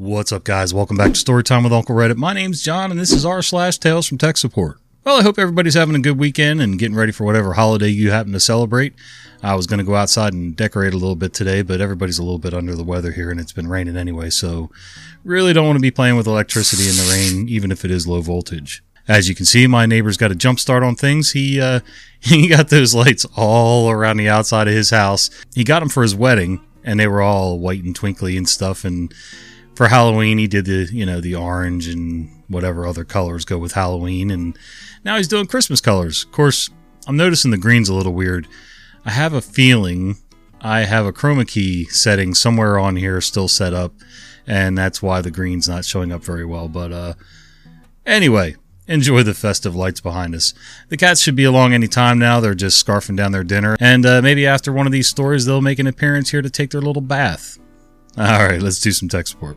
What's up, guys? Welcome back to Storytime with Uncle Reddit. My name's John, and this is r slash Tales from Tech Support. Well, I hope everybody's having a good weekend and getting ready for whatever holiday you happen to celebrate. I was going to go outside and decorate a little bit today, but everybody's a little bit under the weather here, and it's been raining anyway, so really don't want to be playing with electricity in the rain, even if it is low voltage. As you can see, my neighbor's got a jump start on things. He uh, he got those lights all around the outside of his house. He got them for his wedding, and they were all white and twinkly and stuff, and for Halloween, he did the you know the orange and whatever other colors go with Halloween, and now he's doing Christmas colors. Of course, I'm noticing the green's a little weird. I have a feeling I have a chroma key setting somewhere on here still set up, and that's why the green's not showing up very well. But uh, anyway, enjoy the festive lights behind us. The cats should be along any time now. They're just scarfing down their dinner, and uh, maybe after one of these stories, they'll make an appearance here to take their little bath. All right, let's do some tech support.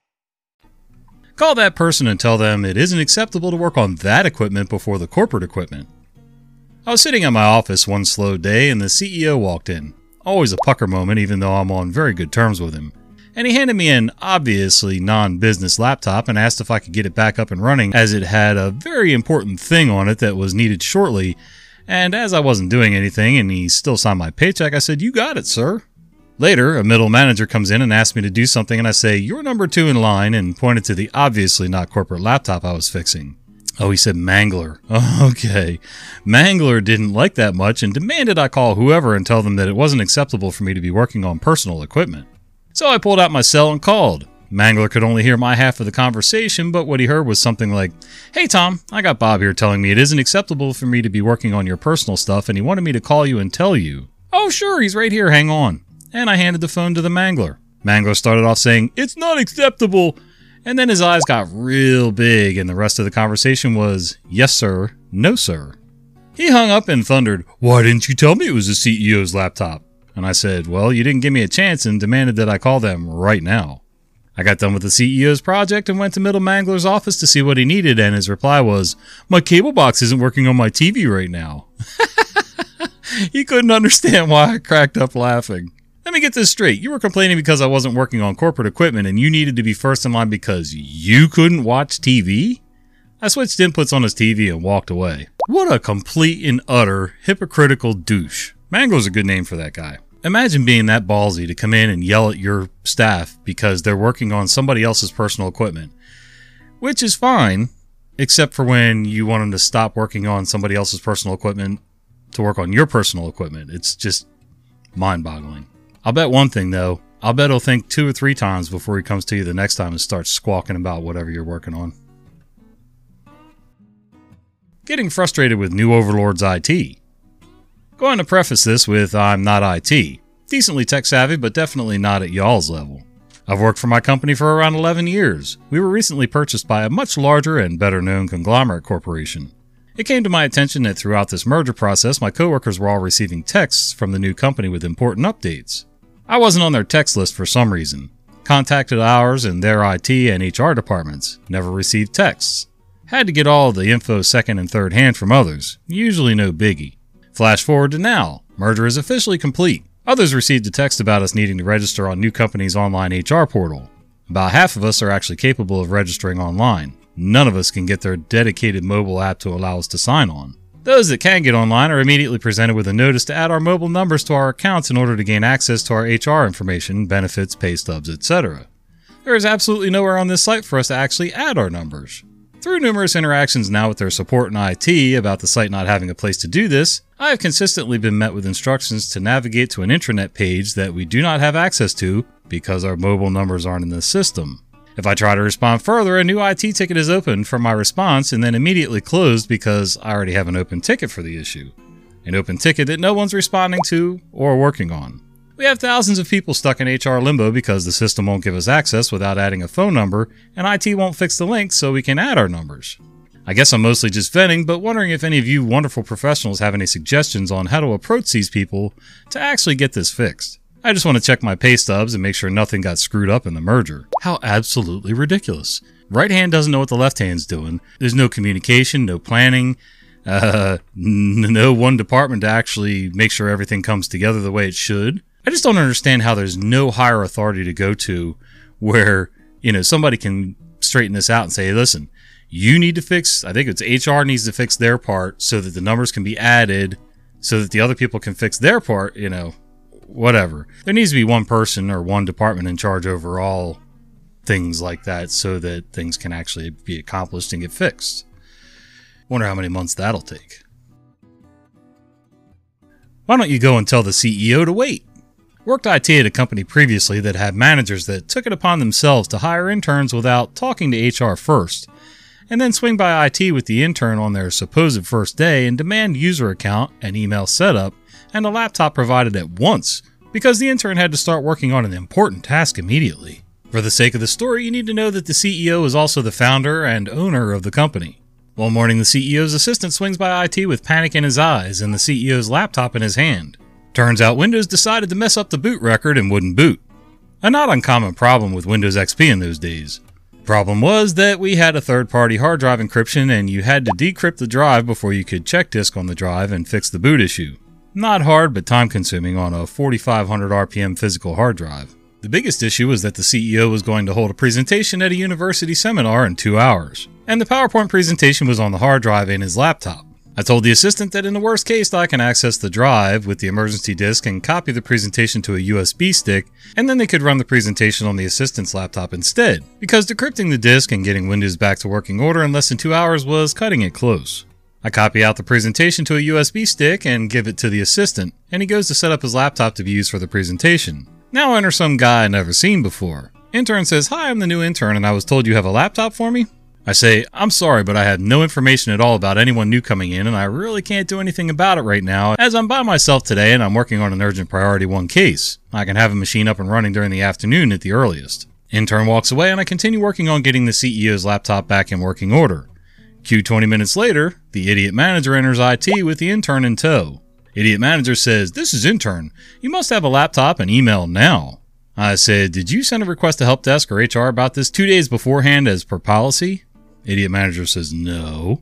Call that person and tell them it isn't acceptable to work on that equipment before the corporate equipment. I was sitting at my office one slow day and the CEO walked in. Always a pucker moment, even though I'm on very good terms with him. And he handed me an obviously non business laptop and asked if I could get it back up and running, as it had a very important thing on it that was needed shortly. And as I wasn't doing anything and he still signed my paycheck, I said, You got it, sir. Later, a middle manager comes in and asks me to do something, and I say, You're number two in line, and pointed to the obviously not corporate laptop I was fixing. Oh, he said Mangler. Okay. Mangler didn't like that much and demanded I call whoever and tell them that it wasn't acceptable for me to be working on personal equipment. So I pulled out my cell and called. Mangler could only hear my half of the conversation, but what he heard was something like, Hey Tom, I got Bob here telling me it isn't acceptable for me to be working on your personal stuff, and he wanted me to call you and tell you. Oh, sure, he's right here, hang on and I handed the phone to the Mangler. Mangler started off saying, It's not acceptable. And then his eyes got real big, and the rest of the conversation was, Yes, sir, no, sir. He hung up and thundered, Why didn't you tell me it was the CEO's laptop? And I said, Well, you didn't give me a chance and demanded that I call them right now. I got done with the CEO's project and went to Middle Mangler's office to see what he needed, and his reply was, My cable box isn't working on my TV right now. he couldn't understand why I cracked up laughing. Let me get this straight. You were complaining because I wasn't working on corporate equipment and you needed to be first in line because you couldn't watch TV? I switched inputs on his TV and walked away. What a complete and utter hypocritical douche. Mangler's a good name for that guy. Imagine being that ballsy to come in and yell at your staff because they're working on somebody else's personal equipment. Which is fine, except for when you want them to stop working on somebody else's personal equipment to work on your personal equipment. It's just mind boggling. I'll bet one thing though. I'll bet he'll think two or three times before he comes to you the next time and starts squawking about whatever you're working on. Getting frustrated with new overlords IT. Going to preface this with I'm not IT. Decently tech savvy, but definitely not at y'all's level. I've worked for my company for around 11 years. We were recently purchased by a much larger and better known conglomerate corporation. It came to my attention that throughout this merger process, my coworkers were all receiving texts from the new company with important updates. I wasn't on their text list for some reason. Contacted ours and their IT and HR departments. Never received texts. Had to get all the info second and third hand from others. Usually no biggie. Flash forward to now. Merger is officially complete. Others received a text about us needing to register on new company's online HR portal. About half of us are actually capable of registering online. None of us can get their dedicated mobile app to allow us to sign on. Those that can get online are immediately presented with a notice to add our mobile numbers to our accounts in order to gain access to our HR information, benefits, pay stubs, etc. There is absolutely nowhere on this site for us to actually add our numbers. Through numerous interactions now with their support and IT about the site not having a place to do this, I have consistently been met with instructions to navigate to an intranet page that we do not have access to because our mobile numbers aren't in the system. If I try to respond further, a new IT ticket is opened for my response and then immediately closed because I already have an open ticket for the issue. An open ticket that no one's responding to or working on. We have thousands of people stuck in HR limbo because the system won't give us access without adding a phone number, and IT won't fix the link so we can add our numbers. I guess I'm mostly just venting, but wondering if any of you wonderful professionals have any suggestions on how to approach these people to actually get this fixed. I just want to check my pay stubs and make sure nothing got screwed up in the merger. How absolutely ridiculous. Right hand doesn't know what the left hand's doing. There's no communication, no planning, uh, no one department to actually make sure everything comes together the way it should. I just don't understand how there's no higher authority to go to where, you know, somebody can straighten this out and say, listen, you need to fix, I think it's HR needs to fix their part so that the numbers can be added so that the other people can fix their part, you know, whatever. There needs to be one person or one department in charge over all things like that so that things can actually be accomplished and get fixed. Wonder how many months that'll take. Why don't you go and tell the CEO to wait? Worked IT at a company previously that had managers that took it upon themselves to hire interns without talking to HR first and then swing by IT with the intern on their supposed first day and demand user account and email setup and a laptop provided at once because the intern had to start working on an important task immediately. For the sake of the story, you need to know that the CEO is also the founder and owner of the company. One morning, the CEO's assistant swings by IT with panic in his eyes and the CEO's laptop in his hand. Turns out Windows decided to mess up the boot record and wouldn't boot. A not uncommon problem with Windows XP in those days. Problem was that we had a third party hard drive encryption and you had to decrypt the drive before you could check disk on the drive and fix the boot issue. Not hard, but time consuming on a 4500 RPM physical hard drive. The biggest issue was that the CEO was going to hold a presentation at a university seminar in two hours, and the PowerPoint presentation was on the hard drive in his laptop. I told the assistant that in the worst case, I can access the drive with the emergency disk and copy the presentation to a USB stick, and then they could run the presentation on the assistant's laptop instead, because decrypting the disk and getting Windows back to working order in less than two hours was cutting it close. I copy out the presentation to a USB stick and give it to the assistant, and he goes to set up his laptop to be used for the presentation. Now enter some guy I've never seen before. Intern says, Hi, I'm the new intern, and I was told you have a laptop for me? I say, I'm sorry, but I have no information at all about anyone new coming in, and I really can't do anything about it right now, as I'm by myself today and I'm working on an urgent priority one case. I can have a machine up and running during the afternoon at the earliest. Intern walks away, and I continue working on getting the CEO's laptop back in working order. Q 20 minutes later, the idiot manager enters IT with the intern in tow. Idiot manager says, This is intern. You must have a laptop and email now. I said, Did you send a request to help desk or HR about this two days beforehand as per policy? Idiot manager says no.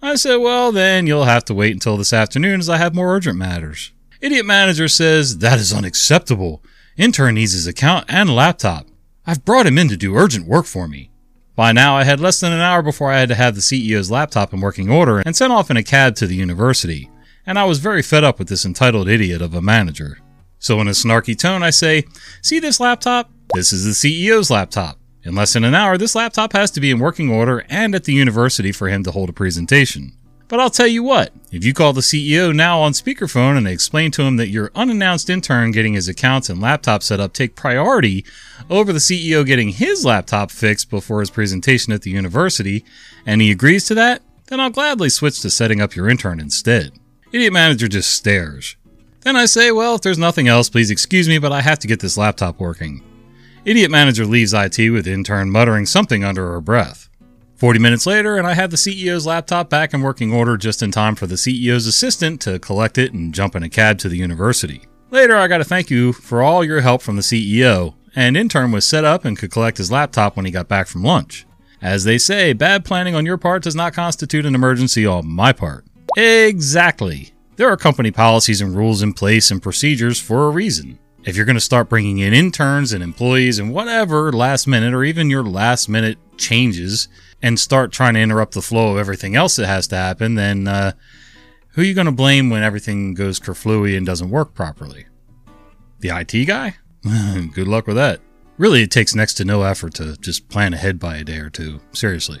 I said, well, then you'll have to wait until this afternoon as I have more urgent matters. Idiot manager says, that is unacceptable. Intern needs his account and laptop. I've brought him in to do urgent work for me. By now, I had less than an hour before I had to have the CEO's laptop in working order and sent off in a cab to the university, and I was very fed up with this entitled idiot of a manager. So, in a snarky tone, I say, See this laptop? This is the CEO's laptop. In less than an hour, this laptop has to be in working order and at the university for him to hold a presentation. But I'll tell you what, if you call the CEO now on speakerphone and explain to him that your unannounced intern getting his accounts and laptop set up take priority over the CEO getting his laptop fixed before his presentation at the university, and he agrees to that, then I'll gladly switch to setting up your intern instead. Idiot manager just stares. Then I say, well, if there's nothing else, please excuse me, but I have to get this laptop working. Idiot manager leaves IT with intern muttering something under her breath. 40 minutes later, and I have the CEO's laptop back in working order just in time for the CEO's assistant to collect it and jump in a cab to the university. Later, I got to thank you for all your help from the CEO, and intern was set up and could collect his laptop when he got back from lunch. As they say, bad planning on your part does not constitute an emergency on my part. Exactly. There are company policies and rules in place and procedures for a reason. If you're going to start bringing in interns and employees and whatever last minute or even your last minute changes and start trying to interrupt the flow of everything else that has to happen, then uh, who are you going to blame when everything goes kerflooey and doesn't work properly? The IT guy? Good luck with that. Really, it takes next to no effort to just plan ahead by a day or two. Seriously.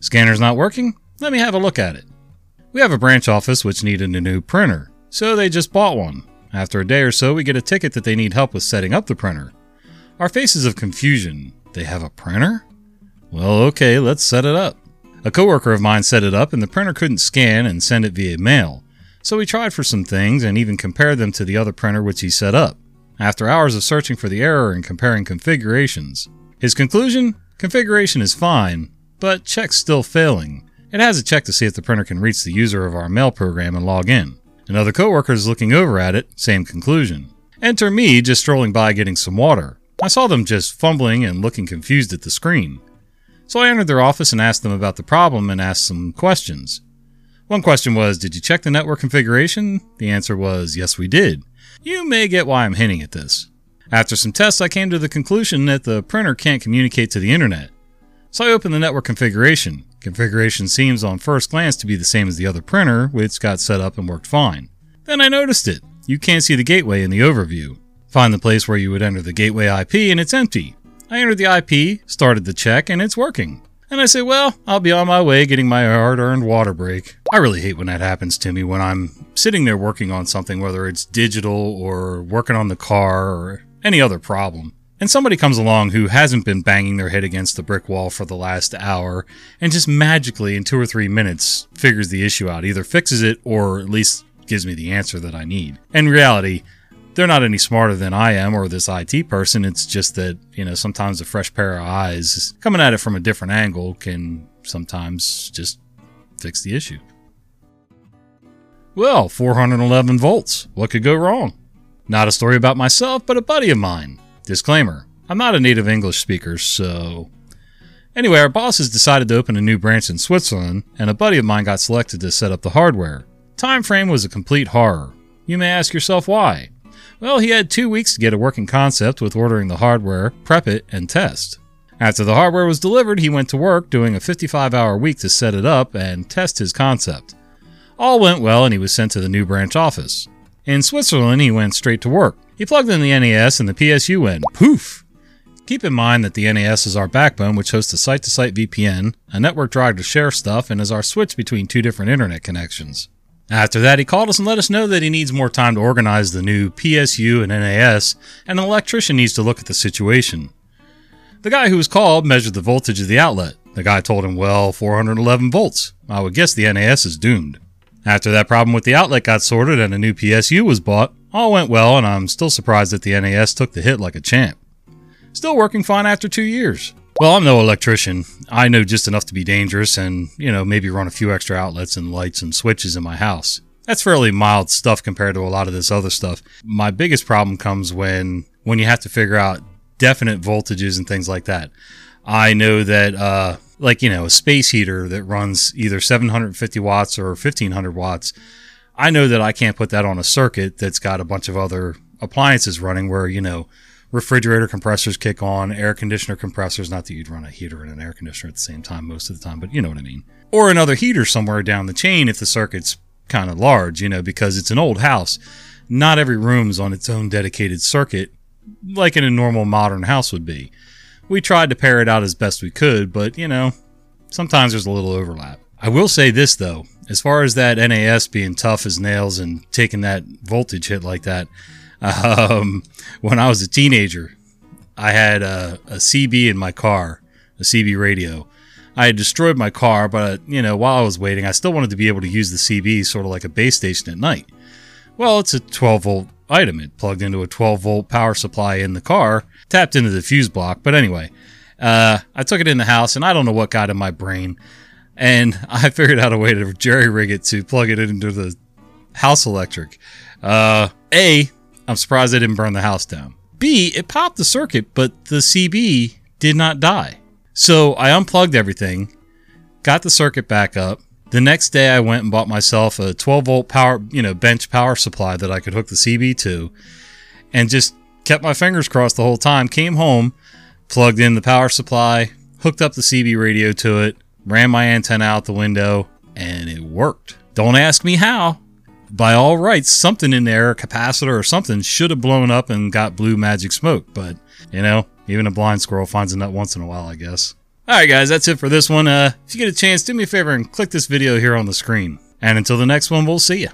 Scanner's not working? Let me have a look at it. We have a branch office which needed a new printer, so they just bought one. After a day or so, we get a ticket that they need help with setting up the printer. Our faces of confusion. They have a printer? Well, okay, let's set it up. A coworker of mine set it up and the printer couldn't scan and send it via mail. So we tried for some things and even compared them to the other printer which he set up. After hours of searching for the error and comparing configurations, his conclusion configuration is fine, but check's still failing. It has a check to see if the printer can reach the user of our mail program and log in. Another coworker is looking over at it, same conclusion. Enter me just strolling by getting some water. I saw them just fumbling and looking confused at the screen. So I entered their office and asked them about the problem and asked some questions. One question was, Did you check the network configuration? The answer was, Yes, we did. You may get why I'm hinting at this. After some tests, I came to the conclusion that the printer can't communicate to the internet. So I opened the network configuration. Configuration seems on first glance to be the same as the other printer, which got set up and worked fine. Then I noticed it. You can't see the gateway in the overview. Find the place where you would enter the gateway IP and it's empty. I entered the IP, started the check, and it's working. And I say, well, I'll be on my way getting my hard earned water break. I really hate when that happens to me when I'm sitting there working on something, whether it's digital or working on the car or any other problem. And somebody comes along who hasn't been banging their head against the brick wall for the last hour and just magically in two or three minutes figures the issue out, either fixes it or at least gives me the answer that I need. In reality, they're not any smarter than I am or this IT person. It's just that, you know, sometimes a fresh pair of eyes coming at it from a different angle can sometimes just fix the issue. Well, 411 volts. What could go wrong? Not a story about myself, but a buddy of mine. Disclaimer I'm not a native English speaker, so. Anyway, our boss has decided to open a new branch in Switzerland, and a buddy of mine got selected to set up the hardware. Time frame was a complete horror. You may ask yourself why. Well, he had two weeks to get a working concept with ordering the hardware, prep it, and test. After the hardware was delivered, he went to work doing a 55 hour week to set it up and test his concept. All went well and he was sent to the new branch office. In Switzerland, he went straight to work. He plugged in the NAS and the PSU went poof. Keep in mind that the NAS is our backbone, which hosts a site to site VPN, a network drive to share stuff, and is our switch between two different internet connections. After that, he called us and let us know that he needs more time to organize the new PSU and NAS, and an electrician needs to look at the situation. The guy who was called measured the voltage of the outlet. The guy told him, well, 411 volts. I would guess the NAS is doomed. After that problem with the outlet got sorted and a new PSU was bought, all went well, and I'm still surprised that the NAS took the hit like a champ. Still working fine after two years. Well, I'm no electrician. I know just enough to be dangerous and, you know, maybe run a few extra outlets and lights and switches in my house. That's fairly mild stuff compared to a lot of this other stuff. My biggest problem comes when when you have to figure out definite voltages and things like that. I know that uh like, you know, a space heater that runs either 750 watts or 1500 watts, I know that I can't put that on a circuit that's got a bunch of other appliances running where, you know, refrigerator compressors kick on, air conditioner compressors, not that you'd run a heater and an air conditioner at the same time most of the time, but you know what I mean. Or another heater somewhere down the chain if the circuit's kind of large, you know, because it's an old house. Not every room's on its own dedicated circuit like in a normal modern house would be. We tried to pair it out as best we could, but you know, sometimes there's a little overlap. I will say this though, as far as that NAS being tough as nails and taking that voltage hit like that, um, when I was a teenager, I had a, a CB in my car, a CB radio. I had destroyed my car, but you know, while I was waiting, I still wanted to be able to use the CB sort of like a base station at night. Well, it's a 12 volt item. It plugged into a 12 volt power supply in the car, tapped into the fuse block. But anyway, uh, I took it in the house, and I don't know what got in my brain, and I figured out a way to jerry rig it to plug it into the house electric. Uh, A, I'm surprised they didn't burn the house down. B, it popped the circuit, but the CB did not die. So I unplugged everything, got the circuit back up. The next day I went and bought myself a 12 volt power, you know, bench power supply that I could hook the CB to and just kept my fingers crossed the whole time. Came home, plugged in the power supply, hooked up the CB radio to it, ran my antenna out the window, and it worked. Don't ask me how. By all rights, something in there, a capacitor or something, should have blown up and got blue magic smoke, but, you know, even a blind squirrel finds a nut once in a while, I guess. Alright, guys, that's it for this one. Uh, if you get a chance, do me a favor and click this video here on the screen. And until the next one, we'll see you.